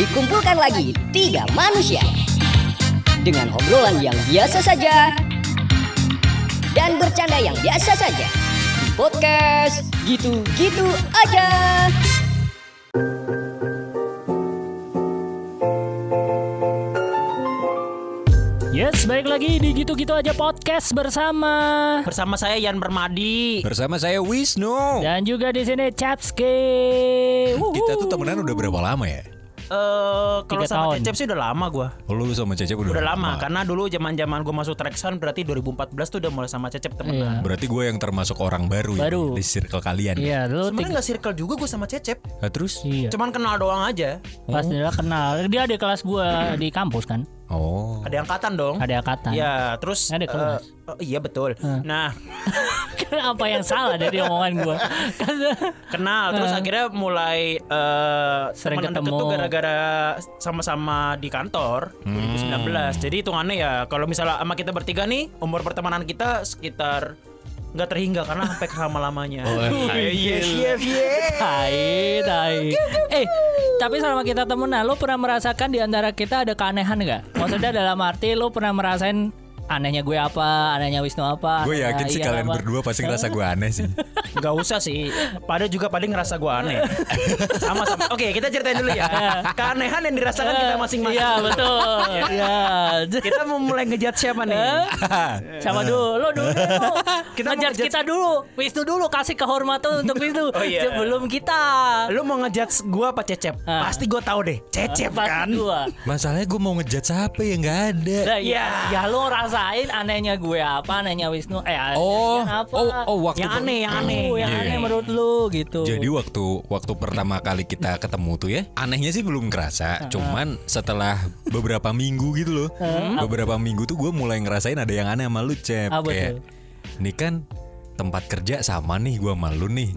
Dikumpulkan lagi tiga manusia dengan obrolan yang biasa saja dan bercanda yang biasa saja di podcast gitu-gitu aja. Yes, baik lagi di gitu-gitu aja podcast bersama Bersama saya Yan Permadi. Bersama saya Wisnu. dan juga di sini Chapski. Kita tuh temenan udah berapa lama ya? Eh kalau sama tahun. Cecep sih udah lama gua. Oh, lu sama Cecep udah, Udah lama karena dulu zaman-zaman gua masuk Traxxon berarti 2014 tuh udah mulai sama Cecep Iya. temenan. Berarti gue yang termasuk orang baru, Baru. ya di circle kalian. Iya, lu Sebenarnya tiga. nggak circle juga gua sama Cecep. Nah, terus? Iya. Cuman kenal doang aja. Pas dia kenal, dia ada kelas gua di kampus kan? Oh. Ada angkatan dong. Ada angkatan. Iya, terus Ada kelas. eh, oh, iya betul. Nah, Apa yang salah dari omongan gua? Kan kenal terus akhirnya mulai eh Sering ketemu. tuh gara-gara sama-sama di kantor Hmm. 2019. Jadi hitungannya ya kalau misalnya sama kita bertiga nih umur pertemanan kita sekitar nggak terhingga karena sampai lama-lamanya. Oh, Yes, yes, yes. Tai, tai. Eh, tapi selama kita temenan, lu pernah merasakan di antara kita ada keanehan nggak? Maksudnya dalam arti lu pernah merasain anehnya gue apa, anehnya Wisnu apa? Gue yakin sih Ian kalian apa? berdua pasti ngerasa gue aneh sih. Nggak usah sih. Pada juga pada ngerasa gua aneh. Sama-sama. Oke, kita ceritain dulu ya. Keanehan yang dirasakan kita masing-masing. Iya betul. Iya. Kita mau mulai ngejat siapa nih? Sama dulu, lu dulu. Kita ngejudge- kita dulu. Wisnu dulu kasih kehormatan untuk Wisnu Oh, iya. sebelum kita. Lu mau ngejudge gua apa Cecep? Ah. Pasti gua tahu deh. Cecep kan? gua. Masalahnya gue mau ngejat siapa ya nggak ada. Nah, Iya. ya, ya lu rasain anehnya gue apa, anehnya Wisnu, eh anehnya Oh, apa? oh, oh waktu Yang aneh, yang aneh. Oh, yang Iya. aneh menurut lu gitu. Jadi waktu waktu pertama kali kita ketemu tuh ya, anehnya sih belum kerasa. Cuman setelah beberapa minggu gitu loh, beberapa minggu tuh gue mulai ngerasain ada yang aneh sama lu, Cep. Kayak, ini kan tempat kerja sama nih gue sama lu nih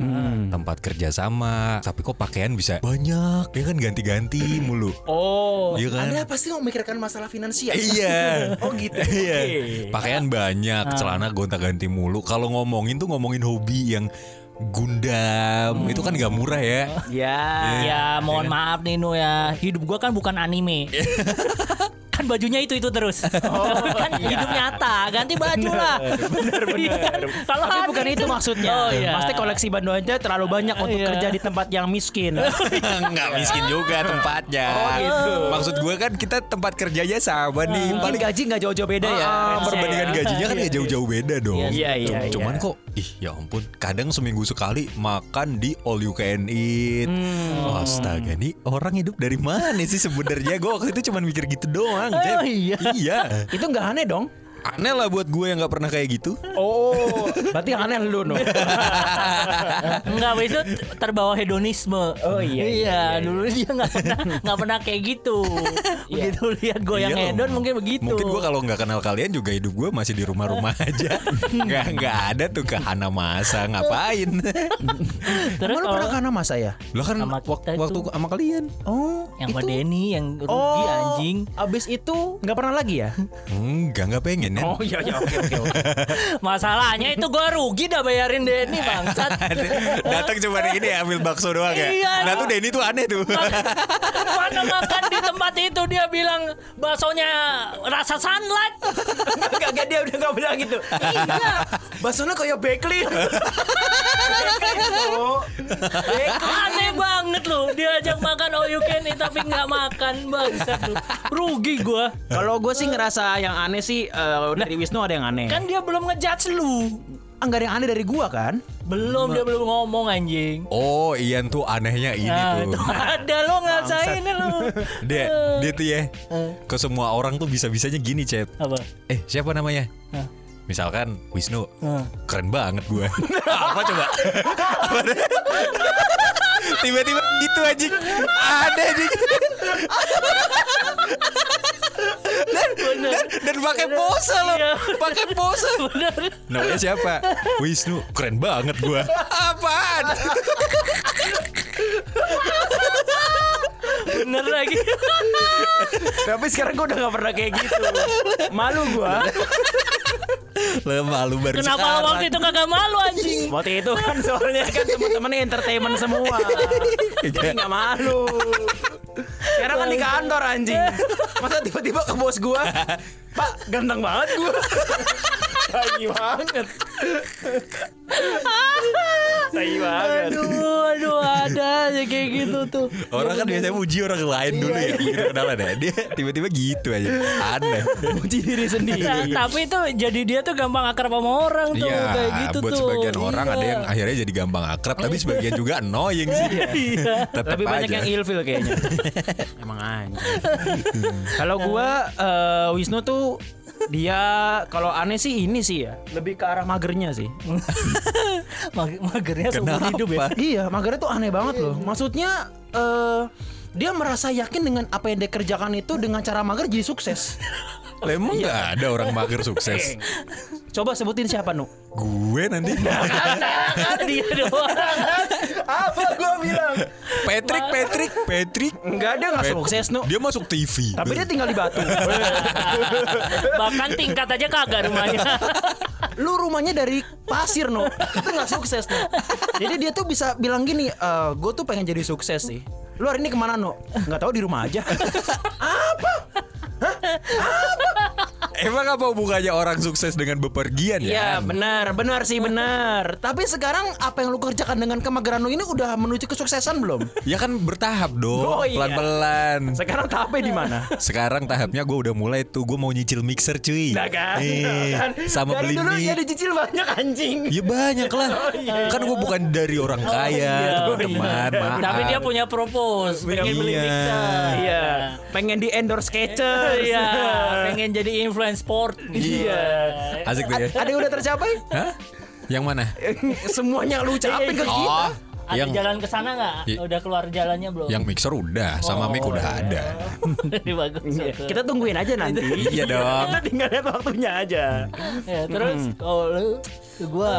tempat kerja sama tapi kok pakaian bisa banyak ya kan ganti-ganti mulu Oh, Iya kan? Anda pasti memikirkan masalah finansial. iya Oh gitu. iya Oke. pakaian banyak celana gonta-ganti mulu kalau ngomongin tuh ngomongin hobi yang Gundam itu kan gak murah ya Ya. Ya mohon maaf nih Nu ya Hidup gua kan bukan anime Kan bajunya itu-itu terus Kan hidup nyata Ganti baju lah Bener bener Kalau Tapi bukan itu maksudnya. Oh iya Pasti koleksi bando aja terlalu banyak untuk Iya. kerja di tempat yang miskin. nggak miskin juga tempatnya Oh, gitu. maksud gue kan kita tempat kerjanya sama nih Mungkin paling gaji nggak jauh-jauh beda ya. Ah, range-nya perbandingan ya. gajinya kan ya jauh-jauh beda dong. Iya, iya, Cum- iya, Cuman iya. kok, ih ya ampun, kadang seminggu sekali makan di all you can eat. Hmm. Astaga, nih orang hidup dari mana sih sebenarnya? Gue waktu itu cuma mikir gitu doang. Oh, Cep. iya. Iya. Itu nggak aneh dong? Aneh lah buat gue yang nggak pernah kayak gitu. Oh, berarti yang aneh lu no. Enggak, t- terbawa hedonisme. Oh, iya, iya, iya, dulu dia nggak pernah nggak pernah kayak gitu. Begitu lihat gue yang Iya, hedon mungkin begitu. Mungkin gue kalau nggak kenal kalian juga hidup gue masih di rumah-rumah aja. Nggak nggak ada tuh ke Hana masa ngapain? Terus kalau pernah kana masa ya? Lo kan Sama waktu itu. sama kalian. Oh, yang itu. sama Denny yang rugi Oh, anjing. Abis itu nggak pernah lagi ya? Enggak nggak pengen ya. Oh iya iya oke oke oke. Masalahnya itu gue rugi dah bayarin Denny bangsat. Datang cuma ini ya ambil bakso doang ya. Iya. Nah tuh Denny tuh aneh tuh. Mana makan di tempat itu dia bilang baksonya rasa sunlight. Enggak enggak dia udah nggak bilang gitu. Iya. Baksonya kayak bakery. Bakery, Bro. Banget loh diajak makan all you can eat tapi nggak makan bangsat lu. Rugi gue. Kalau gue sih ngerasa yang aneh sih eh, dari Wisnu ada yang aneh. Kan dia belum ngejudge lu. enggak ada yang aneh dari gua kan? Belum dia belum ngomong anjing. Oh Ian tuh anehnya ini Nah, tuh. itu ada lo ngasain lu. Dia dia tuh ya ke semua orang tuh bisa-bisanya gini cep. Apa? Eh siapa namanya? Hah? Misalkan Wisnu. Hah. Keren banget gue. Apa coba? Tiba-tiba gitu anjing. Ada anjing. dan, dan, dan pakai pose loh. Iya. Pakai pose. Bener. Namanya siapa? Wisnu. Keren banget gue. Apaan? Bener lagi. Tapi sekarang gua udah gak pernah kayak gitu. Malu gua. Lo malu baru Kenapa lo sekarang. waktu itu kagak malu anjing? Waktu itu kan soalnya kan teman-temannya entertainment semua. Jadi nggak malu. Sekarang kan di kantor anjing. Masa tiba-tiba ke bos gua, Pak ganteng banget gua. Tai banget. Tai banget. Aduh, aduh ada aja kayak gitu tuh. Orang kan biasanya muji orang lain dulu ya Begitu kenalan ya Dia tiba-tiba gitu aja Aneh Puji diri sendiri. Nah, tapi itu jadi dia tuh gampang akrab sama orang tuh Iya kayak gitu Buat tuh. sebagian orang Iya. ada yang akhirnya jadi gampang akrab Tapi sebagian juga annoying sih Iya. Tetep Lebih banyak aja. yang ilfil kayaknya. Emang anjing. Kalau gua eh, Wisnu tuh dia kalau aneh sih ini sih ya lebih ke arah magernya sih Mag- magernya seumur Kenapa? hidup ya. iya magernya tuh aneh banget loh maksudnya eh dia merasa yakin dengan apa yang dia kerjakan itu dengan cara mager jadi sukses Lah, Emang Iya. gak ada orang mager sukses coba sebutin siapa nu Gue nanti dia doang. apa gua bilang Patrick Patrick Patrick enggak dia nggak sukses nu Dia masuk TV tapi dia tinggal di Batu Bahkan tingkat aja kagak rumahnya. lu rumahnya dari pasir no itu nggak sukses no jadi dia tuh bisa bilang gini gue tuh pengen jadi sukses sih. Lu hari ini ke mana no nggak tahu di rumah aja Emang apa hubungannya orang sukses dengan bepergian ya? Iya benar benar sih benar tapi sekarang apa yang lu kerjakan dengan kemageran lu ini udah menuju kesuksesan belum Ya kan bertahap dong Oh, iya. Pelan-pelan sekarang tahapnya di mana Sekarang tahapnya gue udah mulai tuh Gue mau nyicil mixer cuy Nah kan, Eh, kan. Sama dari beli dulu mic ya dicicil banyak anjing Ya banyak lah Kan gue bukan dari orang kaya Teman-teman maaf Tapi dia punya propose, pengen beli Iya. mixer. Iya, pengen di endorse Skechers. Iya, pengen jadi influence sport. Iya. Asik tuh ya Ada yang udah tercapai? Hah? Yang mana? Semuanya lu ucapin ke kita. Oh Ada yang jalan ke sana nggak? I- Udah keluar jalannya belum? yang mixer udah sama mic udah ada. Bagus. Iya, bagus. Kita tungguin aja nanti. Iya dong. Kita tinggal lihat waktunya aja. Ya, terus kalau lu ke gua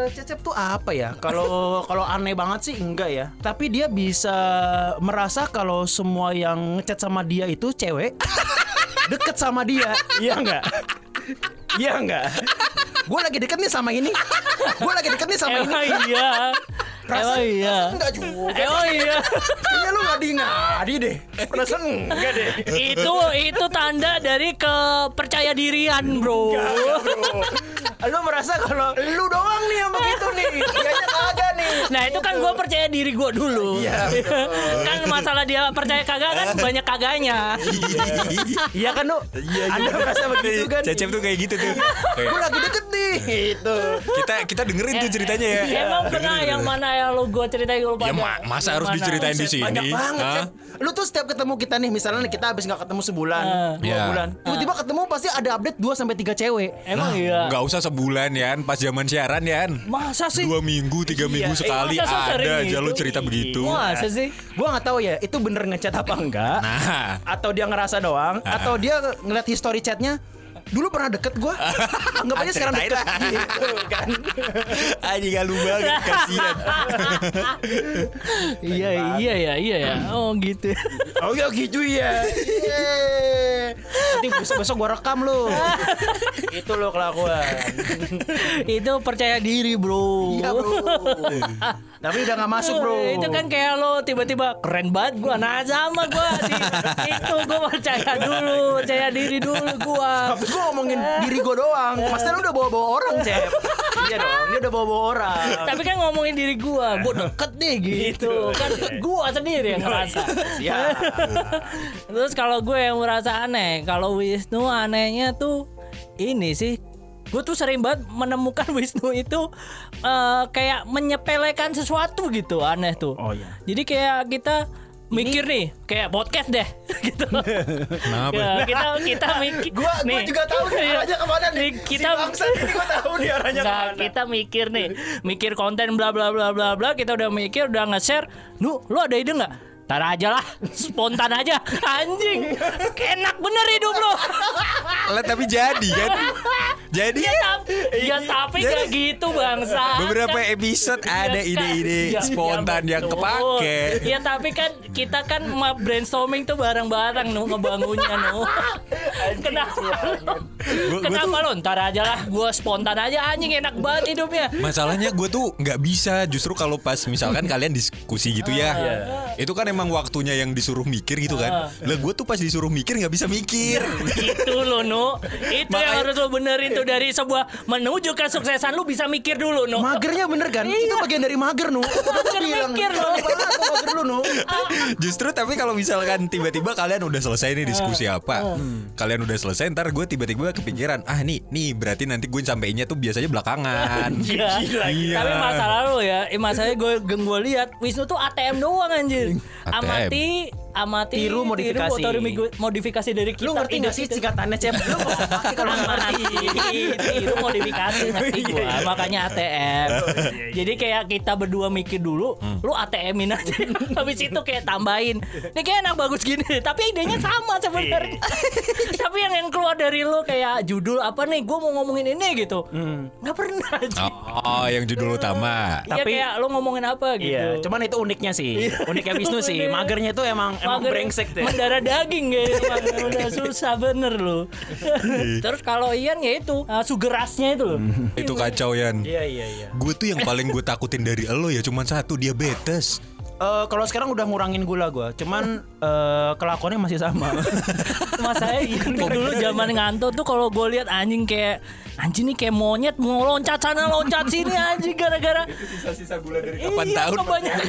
Eh, Cecep tuh apa ya? Kalau kalau aneh banget sih enggak ya. Tapi dia bisa merasa kalau semua yang ngechat sama dia itu cewek deket sama dia. Iya enggak? Iya enggak? Gue lagi deket nih sama ini. Gue lagi deket nih sama ini. Emang iya. Emang iya. Enggak juga. Emang iya. Kayaknya lu ngadi ngadi deh. Perasaan enggak deh. itu itu tanda dari kepercaya dirian, Bro. Lu merasa kalau lu doang nih yang begitu nih. Dianya kagak nih. Nah, itu kan gua percaya diri gua dulu. Iya, kan masalah dia percaya kagak kan banyak kagaknya. Iya kan lu? Anda merasa begitu kan? Cecep tuh kayak gitu tuh. Gue lagi deket nih. Gitu. kita kita dengerin tuh ceritanya ya. Emang pernah yang mana yang lu gua ceritain lu Ya masa harus diceritain di sini? Banyak banget. Lu tuh setiap ketemu kita nih Misalnya kita habis gak ketemu sebulan Dua Iya. bulan Tiba-tiba ketemu pasti ada update 2 sampai tiga cewek Emang iya. Nggak usah sebulan ya, pas zaman siaran ya. Masa sih? Dua minggu, tiga minggu eh, sekali sesering ada aja itu? lu cerita begitu. Masa sih? Gua gak tahu ya Itu bener ngechat apa enggak Nah, Atau dia ngerasa doang Atau dia ngeliat history chatnya Dulu pernah deket gua. Anggap aja sekarang deket. Gitu kan. Aja gak lu banget kasihan. Iya iya ya iya ya. Oh gitu. Oh ya gitu ya. Yeay. Nanti besok-besok gua rekam lu. Itu lo kelakuan. Itu percaya diri, Bro. Iya bro. Tapi udah gak masuk bro. Itu kan kayak lo tiba-tiba keren banget gua nah sama gua Di- itu gua percaya dulu percaya diri dulu gua. Tapi gue ngomongin diri gue doang. Mas Tan udah bawa-bawa orang Cep? Iya dong Dia udah bawa-bawa orang. Tapi kan ngomongin diri gua gua deket nih gitu. kan gua sendiri yang ngerasa. Ya terus kalau gue yang merasa aneh kalau Wisnu anehnya tuh ini sih. Gue tuh sering banget menemukan Wisnu itu eh, kayak menyepelekan sesuatu gitu aneh tuh. Oh, iya. jadi kayak kita mikir nih kayak podcast deh gitu Kenapa? Ya, kita kita mikir Gue gua juga tahu nih Iya. arahnya ke mana nih Nih, kita Si bangsat ini gue tahu nih arahnya Nah, ke mana kita mikir nih, mikir konten bla bla bla bla bla, kita udah mikir, udah nge-share. Nu, lu ada ide nggak? Tar aja lah, spontan aja. Anjing, enak bener hidup lu. Lah tapi jadi kan. Jadi Ya, tapi, ya tapi gak gitu bangsa. beberapa episode ada ide-ide spontan yang kepake. Ya tapi kan kita kan brainstorming tuh bareng-bareng nu ngebangunnya nu. Kenapa? lo? Gua- gua Kenapa lo? Ntar aja lah, gue spontan aja anjing enak banget hidupnya. Masalahnya gue tuh nggak bisa justru kalau pas misalkan kalian diskusi gitu ya, itu kan emang waktunya yang disuruh mikir gitu kan. Lah gue tuh pas disuruh mikir nggak bisa mikir. Itu lo nu, itu yang harus lo benerin tuh dari sebuah menuju kesuksesan lu bisa mikir dulu nu. Magernya bener kan? Itu bagian dari mager nu. Mager mikir, Nu. Mager lu nu. Justru tapi kalau misalkan tiba-tiba kalian udah selesai nih diskusi apa, kalian udah selesai, ntar gue tiba-tiba kepikiran, ah nih, nih berarti nanti gue sampainya tuh biasanya belakangan. Iya. Iya. Tapi masalah lu ya, eh, masalahnya gue geng gue lihat Wisnu tuh ATM doang anjir. Amati amati Tiru modifikasi. foto remi- modifikasi dari kita. Lu ngerti gak sih singkatannya Cep? Lu kalau ngerti. Tiru modifikasi ngerti gua makanya ATM. Jadi kayak kita berdua mikir dulu, lu ATM-in aja. Habis itu kayak tambahin. Ini kayak enak bagus gini, tapi idenya sama sebenarnya. tapi yang yang keluar dari lu kayak judul apa nih? Gue mau ngomongin ini gitu. Nggak pernah aja. Oh, yang judul utama. Iya Tapi- kayak lu ngomongin apa gitu. Iya, cuman itu uniknya sih. Uniknya Wisnu sih. Magernya itu emang emang Mager- brengsek deh. Mendarah daging gitu. Udah susah bener lu. Terus kalau Ian ya itu uh, sugerasnya itu loh. Itu kacau Yan. Iya iya iya. Gue tuh yang paling gue takutin dari lo ya cuman satu diabetes. Eh, kalau sekarang udah ngurangin gula gua, cuman eh, kelakuannya masih sama. Masanya Ian tuh dulu zaman ngantuk tuh kalau gue lihat anjing kayak anjing nih kayak monyet mau loncat sana loncat sini anjing gara-gara Sisa-sisa gula dari iya, kebanyakan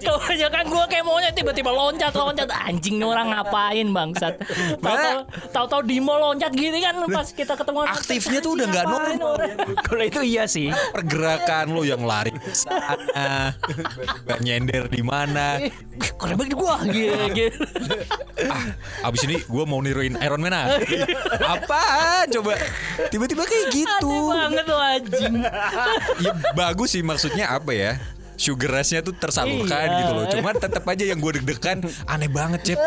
kebanyakan gue kayak monyet tiba-tiba loncat loncat anjing nih orang ngapain bangsat tahu-tahu tahu-tahu di mall loncat gini kan pas kita ketemu Aktifnya tuh udah nggak normal. kalau itu iya sih. Pergerakan lo yang lari sana, nyender di mana. Kalau bagi gua gitu, gitu. Abis ini gue mau niruin Iron Man ah. Apaan coba? Tiba-tiba kayak gitu. Aneh banget lo anjing. Ya bagus sih maksudnya apa ya? Sugar rush-nya tuh tersalurkan Iya. gitu loh. Cuman tetap aja yang gue deg-degan aneh banget, Cep.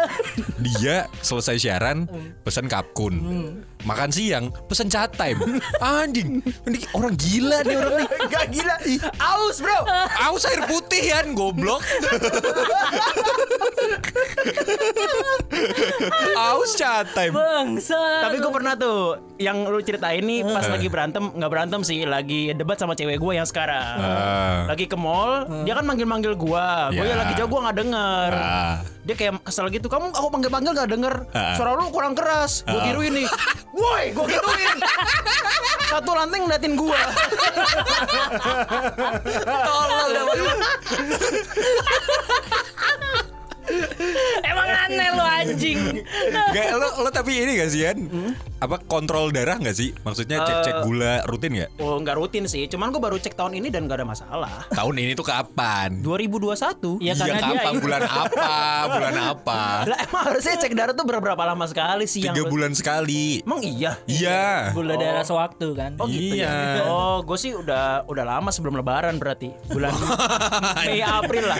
Dia selesai siaran pesan kapkun. Makan siang pesan chat time. Anjing. Ini orang gila nih orang nih. Gak gila. Aus, Bro. Aus air putih kan goblok. Aus chat time. Bangsa. Tapi gue pernah tuh yang lu ceritain nih pas lagi berantem, nggak berantem sih, lagi debat sama cewek gue yang sekarang. Ah. Lagi ke mall, dia kan manggil-manggil gua. Gue Ya. yang lagi jauh gua nggak denger. Ah. Dia kayak kesel gitu. Kamu aku panggil-panggil nggak denger. Ah. Suara lu kurang keras. Gue giruin nih. Woi, gue gituin. Satu lantai ngeliatin gua. Tolol Emang aneh lo anjing. Gak, lo, lo tapi ini gak sih Yan? Apa kontrol darah gak sih? Maksudnya cek-cek gula rutin gak? Oh, nggak rutin sih. Cuman gue baru cek tahun ini dan gak ada masalah. Tahun ini tuh kapan? 2021. Ya karena dia kapan? Bulan apa? Bulan apa? Lah emang harusnya cek darah tuh berapa lama sekali sih Tiga bulan sekali Emang iya? Iya Gula darah sewaktu kan. Oh gitu Iya. ya. Oh, gue sih udah udah lama sebelum lebaran berarti. Bulan Mei April lah.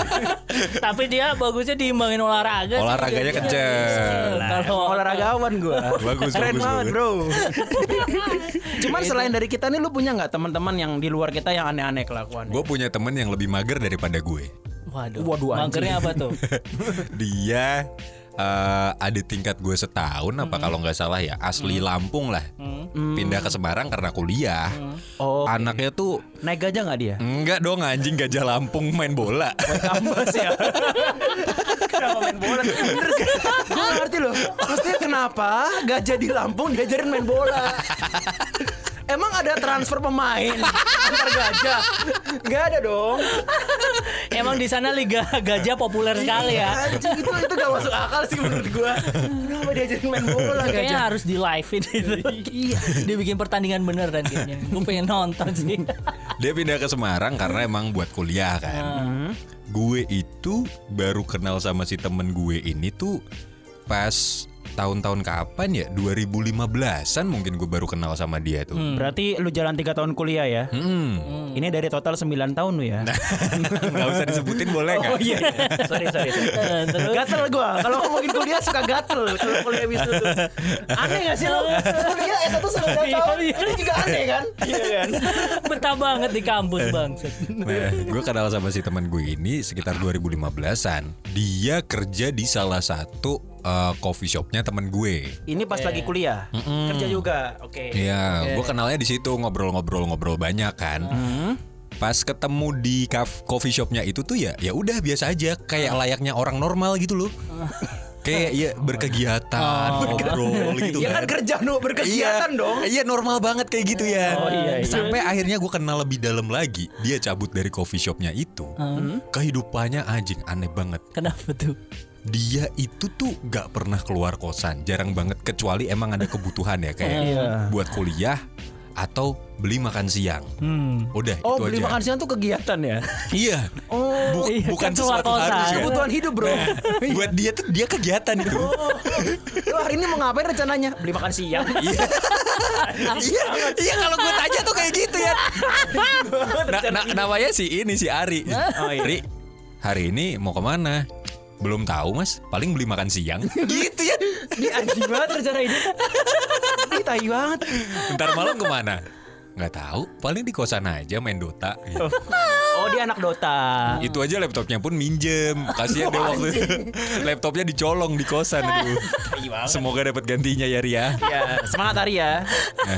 Tapi dia bagusnya diimbangin olahraga. Olahraganya Jadi kenceng. Kalau Emang olahragawan gue. Bagus, Keren bagus, banget. Bro. Cuman selain dari kita nih lu punya nggak teman-teman yang di luar kita yang aneh-aneh kelakuannya? Gue punya temen yang lebih mager daripada gue Waduh. Waduh. Magernya apa tuh? Dia eh, ada tingkat gue setahun apa kalau nggak salah ya asli Lampung lah pindah ke Semarang karena kuliah Oh, anaknya tuh naik gajah nggak dia? enggak dong anjing gajah Lampung main bola Kambas ya. kenapa main bola? Bener gak? Gue ngerti loh. Maksudnya kenapa gajah di Lampung diajarin main bola? Emang ada transfer pemain antar gajah? Gak ada dong. Emang di sana liga gajah populer sekali ya. Anjing itu itu gak masuk akal sih menurut gua. Kenapa diajarin main bola Kayaknya gajah? harus di live itu. Iya. Dia bikin pertandingan beneran kayaknya. Gue pengen nonton sih. dia pindah ke Semarang karena emang buat kuliah kan gue itu baru kenal sama si temen gue ini tuh pas tahun-tahun kapan ya 2015an mungkin gue baru kenal sama dia tuh. Berarti lu jalan tiga tahun kuliah ya? Hmm. Ini dari total 9 tahun lu ya? Nggak usah disebutin boleh nggak? Oh iya, sorry sorry. sorry. gatel gua. Kalau ngomongin kuliah suka gatel. Kalau kuliah Wisnu tuh. Aneh gak sih lo? Kuliah S1 9 tahun. Ini juga aneh kan? Iya kan? Betah banget di kampus bang. Nah, gue kenal sama si teman gue ini sekitar 2015an. Dia kerja di salah satu eh, coffee shopnya teman gue. Ini pas lagi kuliah. Kerja juga. Oke. Iya, gue kenalnya di situ ngobrol-ngobrol-ngobrol banyak kan. Pas ketemu di coffee shopnya itu tuh ya, ya udah biasa aja, kayak layaknya orang normal gitu loh. kayak ya berkegiatan, ngobrol gitu Ya kan kerja nu berkegiatan iya, dong. Iya normal banget kayak gitu ya. Oh, iya, iya. Sampai akhirnya gue kenal lebih dalam lagi. Dia cabut dari coffee shopnya itu. Kehidupannya anjing aneh banget. Kenapa tuh? Dia itu tuh gak pernah keluar kosan, jarang banget kecuali emang ada kebutuhan ya kayak Iya. buat kuliah atau beli makan siang. Hmm. Udah Oh itu beli aja. makan siang tuh kegiatan ya? Iya. Oh Bu- iya, bukan kan sesuatu kosan. harus ya. kebutuhan hidup bro. Buat dia tuh dia kegiatan itu. Lu hari ini mau ngapain rencananya? Beli makan siang. Iya. Iya, iya kalau gue tanya tuh kayak gitu ya. Na- na- namanya si ini si Ari. Oh, iya. Ri, hari ini mau ke mana? Belum tahu mas, paling beli makan siang. gitu ya. Ini anjing banget rencana ini. Ini tai banget. Ntar malam ke mana? Nggak tahu, paling di kosan aja main Dota. Gitu. Oh dia anak Dota. Itu aja laptopnya pun minjem. Kasihan deh waktu laptopnya dicolong di kosan. Aduh. Semoga dapat gantinya ya Ria. Ya semangat Ari ya. Nah,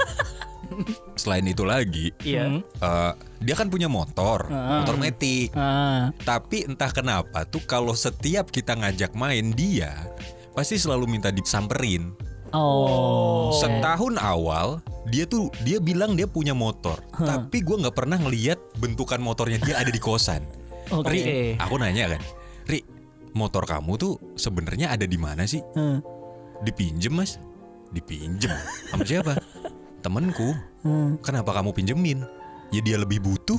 selain itu lagi, Iya. eh, dia kan punya motor, motor metik. Ah. Tapi entah kenapa tuh kalau setiap kita ngajak main dia pasti selalu minta disamperin. Oh. Setahun awal dia tuh dia bilang dia punya motor, tapi gua nggak pernah ngeliat bentukan motornya dia ada di kosan. Oke. Ri, aku nanya kan, Ri, motor kamu tuh sebenarnya ada di mana sih? Hmm. Dipinjem mas? Dipinjem sama siapa? Temenku. Kenapa kamu pinjemin? Ya dia lebih butuh.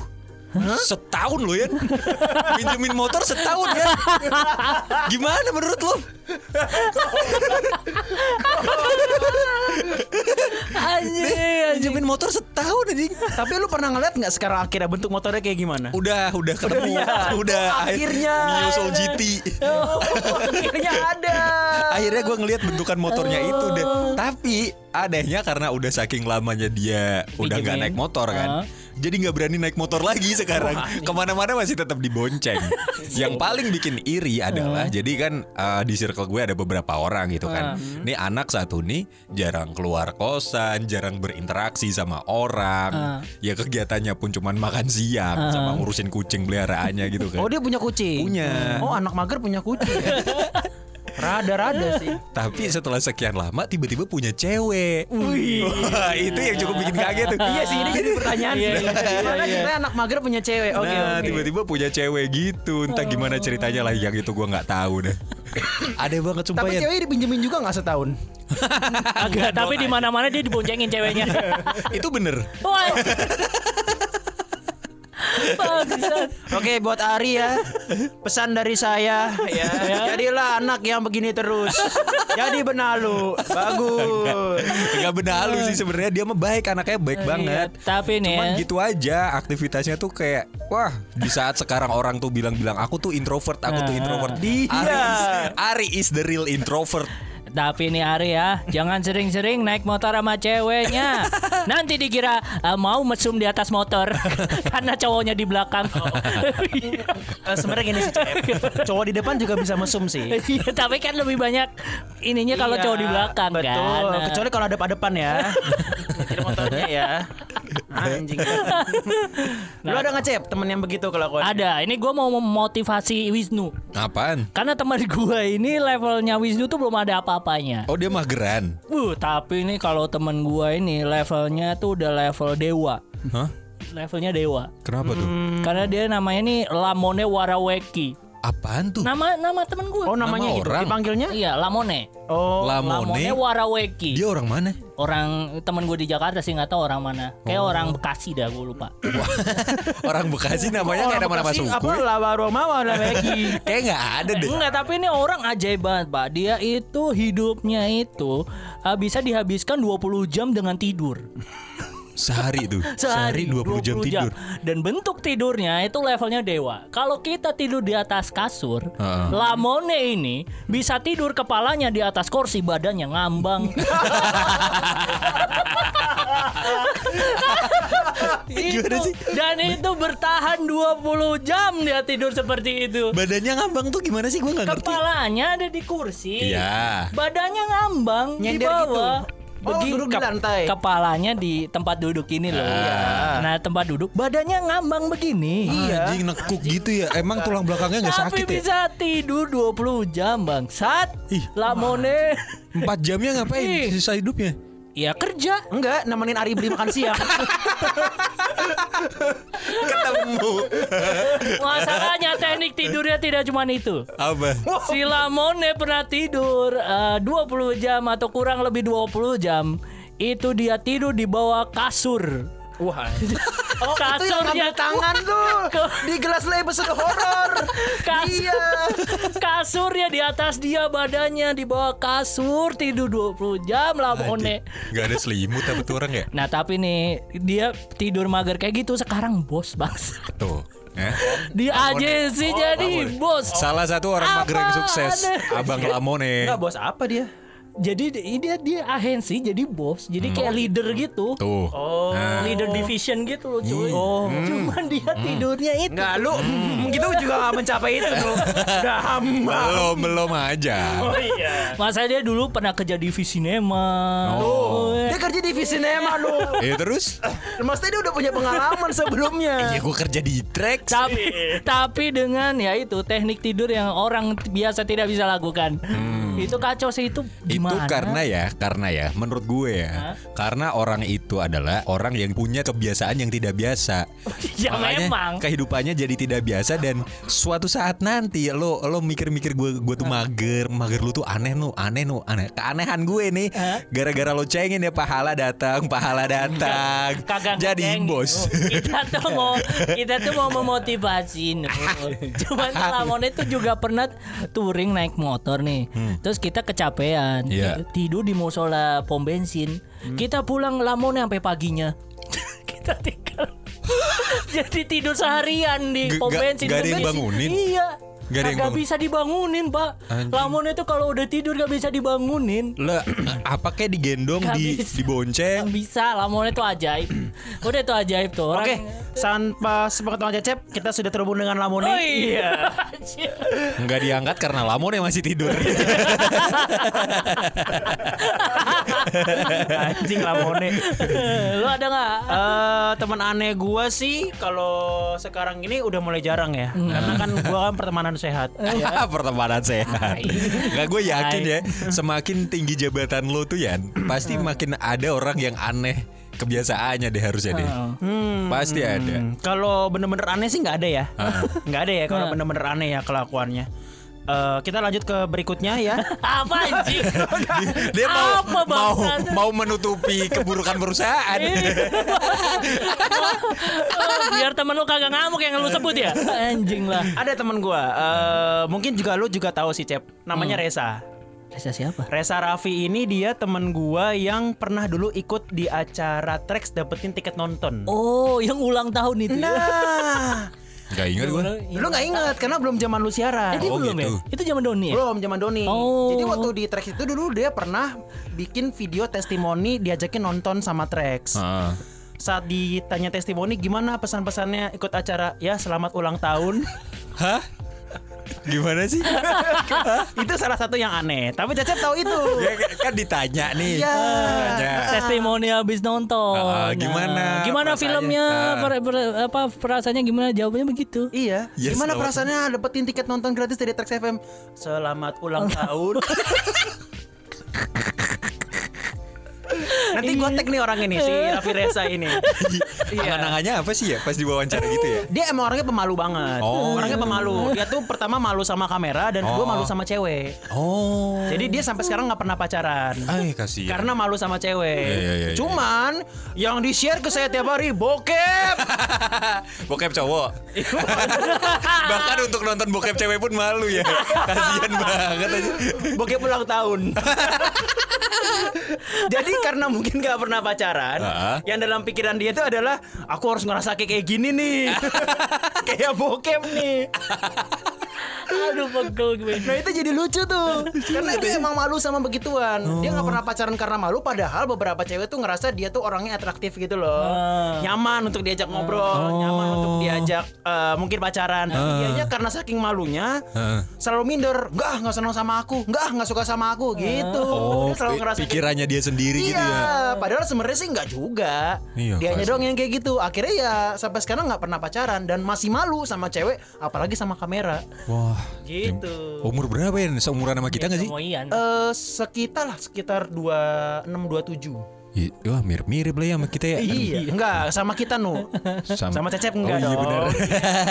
Setahun loh ya Pinjemin motor setahun ya Gimana menurut lo? Anjing. Pinjemin motor setahun anjing Tapi lu pernah ngeliat nggak sekarang akhirnya bentuk motornya kayak gimana? Udah, udah ketemu lihat. Udah, Oh, akhirnya. Mio Soul GT Oh, akhirnya ada. Akhirnya gue ngeliat bentukan motornya itu deh Tapi anehnya karena udah saking lamanya dia Udah nggak Pinjemin. naik motor kan Jadi nggak berani naik motor lagi sekarang. Ke mana-mana masih tetap dibonceng. Yang paling bikin iri adalah Jadi kan uh, di circle gue ada beberapa orang gitu kan. Nih anak satu nih jarang keluar kosan Jarang berinteraksi sama orang. Ya kegiatannya pun cuman makan siang Sama ngurusin kucing peliharaannya gitu kan. Oh dia punya kucing. Punya. Oh anak mager punya kucing. Rada-rada sih. Tapi setelah sekian lama tiba-tiba punya cewek. Wah, itu yang cukup bikin kaget tuh. Iya sih ini jadi pertanyaan Iya, sih. iya, iya, Gimana iya. ceritanya anak mager punya cewek? Oke nah, oke. tiba-tiba punya cewek gitu. Entah gimana ceritanya lah yang itu gua nggak tahu deh. Ada banget sumpah Tapi cewek dipinjemin juga nggak setahun? Agak, tapi di mana-mana dia diboncengin ceweknya. itu bener. Oke buat Ari ya Pesan dari saya ya Jadilah anak yang begini terus Jadi benalu Bagus Gak benar lu sih sebenarnya dia mah baik anaknya baik banget. Iya, tapi nih Cuman ya. gitu aja aktivitasnya tuh kayak wah di saat sekarang orang tuh bilang-bilang aku tuh introvert, aku tuh introvert. Iya. Ari is, Ari is the real introvert. Tapi nih Ari ya, jangan sering-sering naik motor sama ceweknya. Nanti dikira eh, mau mesum di atas motor karena cowoknya di belakang. Eh, Sebenarnya gini sih. Cowok di depan juga bisa mesum sih Iya, tapi kan lebih banyak ininya kalau Iya, cowok di belakang betul. kan. Kecuali kalau ada depan ya Nyetir motornya ya Anjing Lu ada nggak Cep temen yang begitu kalau aku Ada, ini gue mau memotivasi Wisnu. Apaan? Karena teman gue ini levelnya Wisnu tuh belum ada apa-apanya. Oh dia mageran. Uh, tapi nih kalau teman gue ini levelnya tuh udah level dewa. Hah? Levelnya dewa. Kenapa tuh? Karena dia namanya nih Lamone Waraweki. Apaan tuh? Nama nama temen gue. Oh namanya Nama gitu. orang. Dipanggilnya? Iya, Lamone. Oh. Lamone. Waraweki. Dia orang mana? Orang temen gue di Jakarta sih nggak tahu orang mana. Kayak Oh. orang Bekasi dah gue lupa. orang Bekasi namanya kayak nama-nama suku. Apa lava Roma Lameki? Kayak nggak ada deh. Enggak, tapi ini orang ajaib banget, Pak. Dia itu hidupnya itu uh, bisa dihabiskan 20 jam dengan tidur. Sehari tuh. Sehari 20, jam tidur. Dan bentuk tidurnya itu levelnya dewa. Kalau kita tidur di atas kasur, Heeh. Lamone ini bisa tidur kepalanya di atas kursi, badannya ngambang. Gimana sih? Dan itu bertahan 20 jam dia tidur seperti itu. Badannya ngambang tuh gimana sih? Gue nggak ngerti. Kepalanya ada di kursi. Iya. Badannya ngambang di Nyender gitu. Oh, duduk di lantai. Kepalanya di tempat duduk ini loh. Ah. Nah, tempat duduk badannya ngambang begini. Iya. Anjing nekuk gitu ya. Emang tulang belakangnya nggak sakit ya? bisa tidur 20 jam, Bang. Sat. Ih, Lamone. Empat jamnya ngapain? Ih. Sisa hidupnya. Ya kerja. Enggak, nemenin Ari beli makan siang. Ketemu. Masalahnya teknik tidurnya tidak cuma itu. Apa? Si Lamone pernah tidur eh, 20 jam atau kurang lebih 20 jam. Itu dia tidur di bawah kasur. Wah. Oh, itu yang Kasurnya ngambil tangan tuh di gelas episode horor. Kas- Iya. Kasurnya di atas dia badannya di bawah kasur tidur 20 jam Lamone. Gak ada selimut apa tuh orang ya? Nah tapi nih dia tidur mager kayak gitu sekarang bos bangsa. Tuh. Eh? Di agensi jadi bos. Salah satu orang mager yang Apa sukses, ada? Abang Lamone. Enggak bos apa dia? Jadi di- dia dia agensi jadi bos. Jadi kayak leader gitu. Tuh. Oh. Nah. Leader division gitu loh cuy. Oh. Cuman dia tidurnya itu. Enggak lu mm, gitu juga gak mencapai itu tuh. Udah hamba. Belum belum aja. Oh iya. Masa dia dulu pernah kerja di Visinema. Oh. Dia kerja di Visinema lu. Ya terus? Maksudnya dia udah punya pengalaman sebelumnya. Ya gue kerja di track. tapi tapi dengan ya itu teknik tidur yang orang biasa tidak bisa lakukan itu kacau sih itu Itu karena ya, karena ya, menurut gue ya, karena orang itu adalah orang yang punya kebiasaan yang tidak biasa. ya Makanya memang kehidupannya jadi tidak biasa dan suatu saat nanti lo lo mikir-mikir gue gue tuh mager, mager lu tuh aneh nu, aneh nu, aneh. Keanehan gue nih gara-gara lo cengin ya pahala datang, pahala datang. kagak jadi ngecengin. bos. kita tuh mau kita tuh mau memotivasi Nur. cuman Lamone itu juga pernah touring naik motor nih terus kita kecapean Iya. tidur di musola pom bensin kita pulang Lamone sampai paginya kita tinggal jadi tidur seharian di pom bensin gak ada yang bensin. bangunin? iya Gak ada yang bisa dibangunin pak Anjing. Lamone itu kalau udah tidur gak bisa dibangunin Lah, apa kayak digendong Gak di bisa. dibonceng? Gak bisa Lamone itu ajaib Udah itu ajaib tuh orang Oke, tanpa sepengetahuan Cecep, kita sudah terhubung dengan Lamone. Oh iya. Nggak diangkat karena Lamone masih tidur. Anjing Lamone. Lu ada nggak? Eh teman aneh gua sih kalau sekarang ini udah mulai jarang ya. Karena kan gua kan pertemanan sehat. Ya, pertemanan sehat. Nggak gue yakin Hai. ya, semakin tinggi jabatan lo tuh ya, pasti makin ada orang yang aneh kebiasaannya deh harusnya deh. Hmm, Pasti ada. Hmm, Kalau bener-bener aneh sih nggak ada ya, nggak ada ya kalau bener-bener aneh ya kelakuannya. Eh, kita lanjut ke berikutnya ya. Apa anjing? Dia mau Apa, mau mau menutupi keburukan perusahaan. Oh, biar temen lu kagak ngamuk yang lu sebut ya. Anjing lah. ada teman gua, eh, mungkin juga lu juga tahu sih Cep, namanya Hmm. Reza. Reza siapa? Reza Raffi ini dia teman gua yang pernah dulu ikut di acara Trax dapetin tiket nonton. Oh, yang ulang tahun itu. ya? Nah, Gak ingat gue. lu nggak inget karena belum zaman lu siaran. Eh, dia Oh, belum gitu. ya? Itu zaman Doni ya? Belum zaman Doni. Oh. Jadi waktu di Trax itu dulu dia pernah bikin video testimoni diajakin nonton sama Trax. Heeh. Saat ditanya testimoni gimana pesan-pesannya ikut acara ya selamat ulang tahun. Hah? Gimana sih? itu salah satu yang aneh. Tapi Cecep tahu itu. ya, kan ditanya nih. Iya. Ditanya. Testimoni habis nonton. Ah, gimana Gimana perasaannya? filmnya? Ah. Per- per- apa perasaannya gimana? Jawabannya begitu. Iya. Yes, Gimana selamat. perasaannya dapetin tiket nonton gratis dari Trax FM? Selamat ulang tahun. Nanti gue tag nih orang ini si Raffi Reza ini. Iya. Angan-angannya apa sih ya pas diwawancara gitu ya? Dia emang orangnya pemalu banget. Oh. Orangnya pemalu. Dia tuh pertama malu sama kamera dan kedua Oh. malu sama cewek. Oh. Jadi dia sampai sekarang nggak pernah pacaran. Ay, kasihan. Karena malu sama cewek. Iya, iya, iya. Cuman yang di share ke saya tiap hari bokep. bokep cowok. Bahkan untuk nonton bokep cewek pun malu ya. Kasihan banget aja. bokep ulang tahun. Jadi karena mungkin gak pernah pacaran, Ah. yang dalam pikiran dia itu adalah aku harus ngerasa kayak gini nih, kayak bokep nih. Aduh pegel gue. Nah itu jadi lucu tuh. Karena dia emang malu sama begituan. Dia gak pernah pacaran karena malu Padahal beberapa cewek tuh ngerasa dia tuh orangnya atraktif gitu loh. Nyaman untuk diajak ngobrol Nyaman untuk diajak eh, mungkin pacaran. Tapi dianya karena saking malunya Selalu minder. Enggak gak senang sama aku. Enggak gak suka sama aku. Gitu. Oh, Dia selalu ngerasa pikirannya dia sendiri Iya, gitu ya. padahal sebenarnya sih nggak juga. Iya, Dianya pasti. doang yang kayak gitu. Akhirnya ya sampai sekarang nggak pernah pacaran dan masih malu sama cewek, apalagi sama kamera. Wah. Gitu. Umur berapa ya? Seumuran sama kita gak sih? Mau Ian. Eh sekitar lah sekitar 26 27. Ih, Wah mirip-mirip lah ya sama kita ya. Iya, enggak sama kita nu. Sama Cecep enggak oh, iya dong. benar.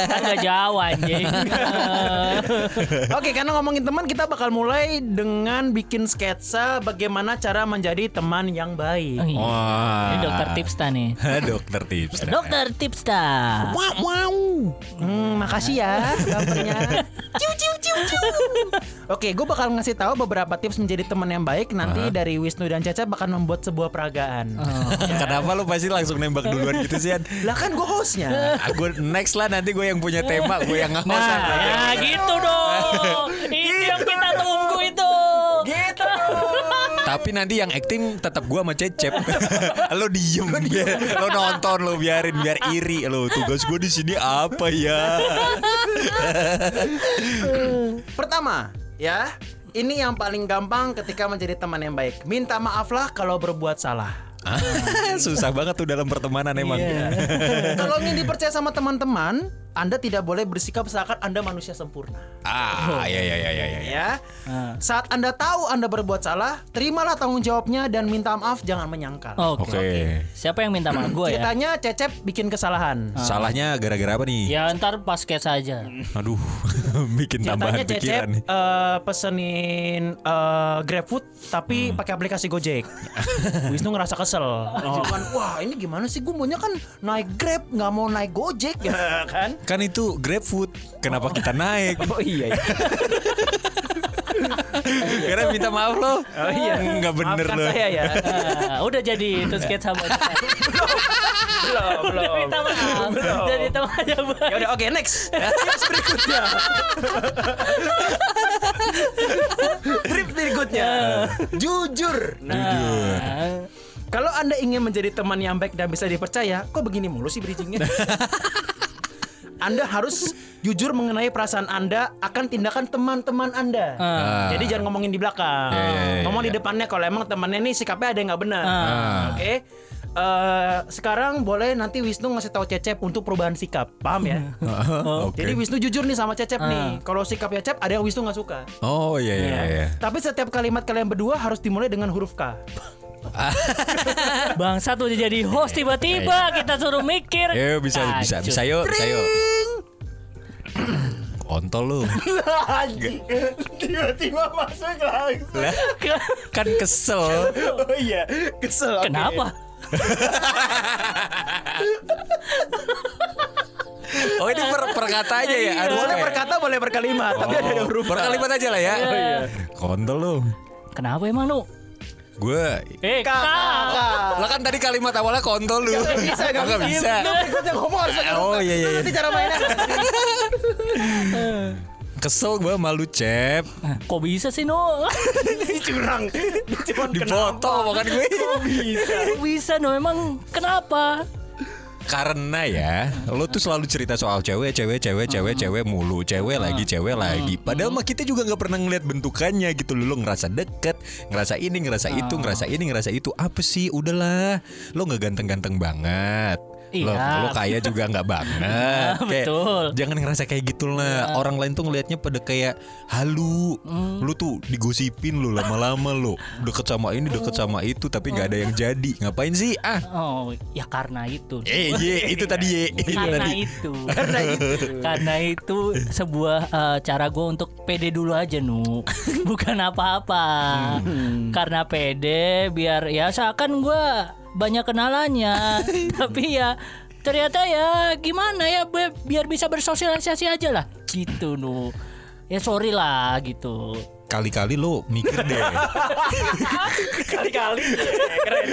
Kan gak jauh anjing. Oke, karena ngomongin teman kita bakal mulai dengan bikin sketsa bagaimana cara menjadi teman yang baik. Ini Wah. dokter Tipsta nih. Dokter tips. Dokter Tipsta. Wow, wow. Hmm, makasih ya gambarnya. ciu ciu. Oke, gue bakal ngasih tahu beberapa tips menjadi teman yang baik. Nanti dari Wisnu dan Caca bakal membuat sebuah peragaan. Kenapa lu pasti langsung nembak duluan gitu sih? Lah kan gue hostnya. Aku next lah nanti gue yang punya tema, gue yang nge-host. Nah, ya gitu dong. Itu yang kita tunggu itu. Gitu. Tapi nanti yang acting tetap gue sama Cecep. lo diem, biar, lo nonton lo biarin biar iri lo. Tugas gue di sini apa ya? Pertama, ya. Ini yang paling gampang ketika menjadi teman yang baik. Minta maaflah kalau berbuat salah. Susah banget tuh dalam pertemanan emang. Kalau ingin dipercaya sama teman-teman, Anda tidak boleh bersikap seakan Anda manusia sempurna. Ah, ya ya ya ya ya. Ya. Saat Anda tahu Anda berbuat salah, terimalah tanggung jawabnya dan minta maaf jangan menyangkal. Oke. Oke. Siapa yang minta maaf gue ya? Ceritanya Cecep bikin kesalahan. Salahnya gara-gara apa nih? Ya ntar pas sketch aja. Aduh, bikin Ceritanya tambahan Cecep pikiran nih. eh, pesenin eh, GrabFood tapi pakai aplikasi Gojek. Wisnu ngerasa kesel. Cuman, wah ini gimana sih gue maunya kan naik Grab nggak mau naik Gojek ya kan? Kan itu GrabFood. Kenapa kita naik? Oh iya. iya. Karena minta maaf lo. Oh iya. Nggak bener Maafkan lo. saya ya. Ah, udah jadi itu sketch sama belum belum. Minta maaf. Belum. Jadi teman yang baik. Ya udah oke next. Tips berikutnya. Tips berikutnya. Jujur. Jujur. Kalau Anda ingin menjadi teman yang baik dan bisa dipercaya, kok begini mulu sih bridgingnya? Anda harus jujur mengenai perasaan Anda akan tindakan teman-teman Anda. Ah. Jadi jangan ngomongin di belakang. Ya, ya, ya, Ngomong ya. di depannya kalau emang temannya nih sikapnya ada yang nggak benar. Ah. Oke. Eh, sekarang boleh nanti Wisnu ngasih tahu Cecep untuk perubahan sikap. Paham ya? Oke. Jadi Wisnu jujur nih sama Cecep nih. Kalau sikapnya Cecep ada yang Wisnu nggak suka. Oh iya iya Ya. iya. Tapi setiap kalimat kalian berdua harus dimulai dengan huruf K. Bangsat udah jadi host tiba-tiba kita suruh mikir. Yo bisa bisa Kacau. bisa yuk bisa yuk. Kontol lu. Tiba-tiba masuk langsung. Lah, kan kesel. Oh iya, kesel. Kenapa? Oh ini per, per kata aja ya harus Boleh kayak- per kata, boleh per kalimat, tapi ada Oh, huruf per K. kalimat aja lah ya. Kontol lu. Kenapa emang lu? Gue Eh, K. kak. lah kan tadi kalimat awalnya kontol lu. Gak bisa, gak, Nggak bisa. Lu berikutnya ngomong harus Oh, iya, iya, Itu iya. Nanti cara mainnya. Kesel gue malu cep. Kok bisa sih no? Curang. Cuman Dipoto makan gue. Kok bisa no? Emang kenapa? Karena ya, lo tuh selalu cerita soal cewek, cewek, cewek, cewek, cewek mulu, cewek lagi, cewek lagi. Padahal mah kita juga nggak pernah ngeliat bentukannya gitu lo, ngerasa deket, ngerasa ini, ngerasa itu, ngerasa ini, ngerasa itu. Apa sih? Udahlah, lo nggak ganteng-ganteng banget. Iya. Lo, lo kaya juga nggak banget. Kayak, Betul. Jangan ngerasa kayak gitu lah. Orang lain tuh ngelihatnya pada kayak halu. Hmm. Lu tuh digosipin lo lama-lama lo deket sama ini deket sama itu tapi nggak ada yang jadi. Ngapain sih? Ah, Oh, ya karena itu. eh ye itu tadi ye. Itu karena tadi. itu. karena itu. karena itu sebuah eh, cara gue untuk pede dulu aja nu. Bukan apa-apa. Karena pede biar ya seakan gue banyak kenalannya. Tapi ya ternyata ya gimana ya bi- biar bisa bersosialisasi aja lah gitu nu. Ya sorry lah gitu. Kali-kali lo mikir deh. Kali-kali. Keren.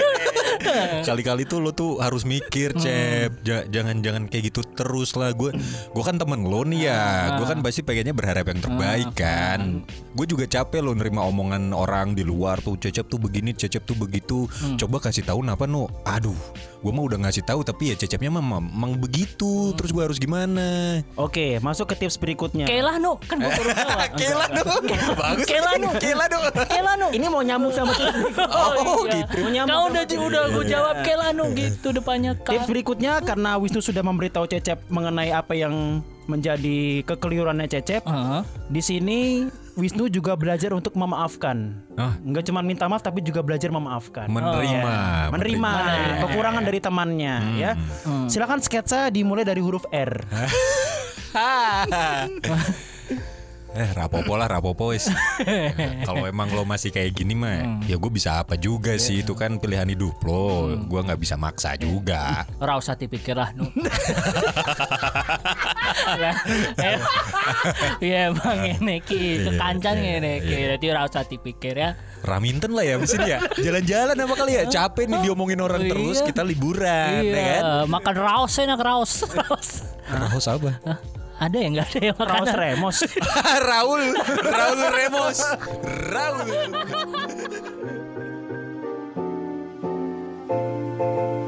Kali-kali tuh lo tuh harus mikir, Cep. Ja- Jangan-jangan kayak gitu terus lah. Gue gue kan temen lo nih ya. Gue kan pasti pengennya berharap yang terbaik kan. Gue juga capek lo nerima omongan orang di luar tuh, Cecep tuh begini, Cecep tuh begitu. Coba kasih tahu apa no? Aduh, gue mah udah ngasih tahu tapi ya Cecepnya mah memang begitu. Terus gue harus gimana? Oke, masuk ke tips berikutnya. Kelah nu kan gue baru jawab. Kela dong. Bagus. Kela nu. Kela dong. Kelah nu. Ini mau nyambung sama tips berikutnya. Oh, iya. gitu. Mau nyambung Kau udah tips udah gue jawab Kelanu gitu depannya Tips Kak. berikutnya karena Wisnu sudah memberitahu Cecep mengenai apa yang menjadi kekeliruannya Cecep. Heeh. Di sini Wisnu juga belajar untuk memaafkan. Hah? Enggak cuma minta maaf tapi juga belajar memaafkan. Menerima. Menerima kekurangan dari temannya ya. Silakan sketsa dimulai dari huruf R. Eh rapopo lah rapopo wis. Kalau emang lo masih kayak gini mah, ya gue bisa apa juga sih itu kan pilihan hidup lo. Gue nggak bisa maksa juga. Ora usah dipikir lah nu. Iya ya emang ini ki kekancan iya, ini iya, ki iya. jadi ora hati dipikir ya. Raminten lah ya mesin ya. Jalan-jalan apa kali ya? Capek nih diomongin orang terus kita liburan ya kan? makan raus enak raus. Raus apa? Ada ya? Nggak ada yang makan Raus Remos. Raul Raul Remos. Raul.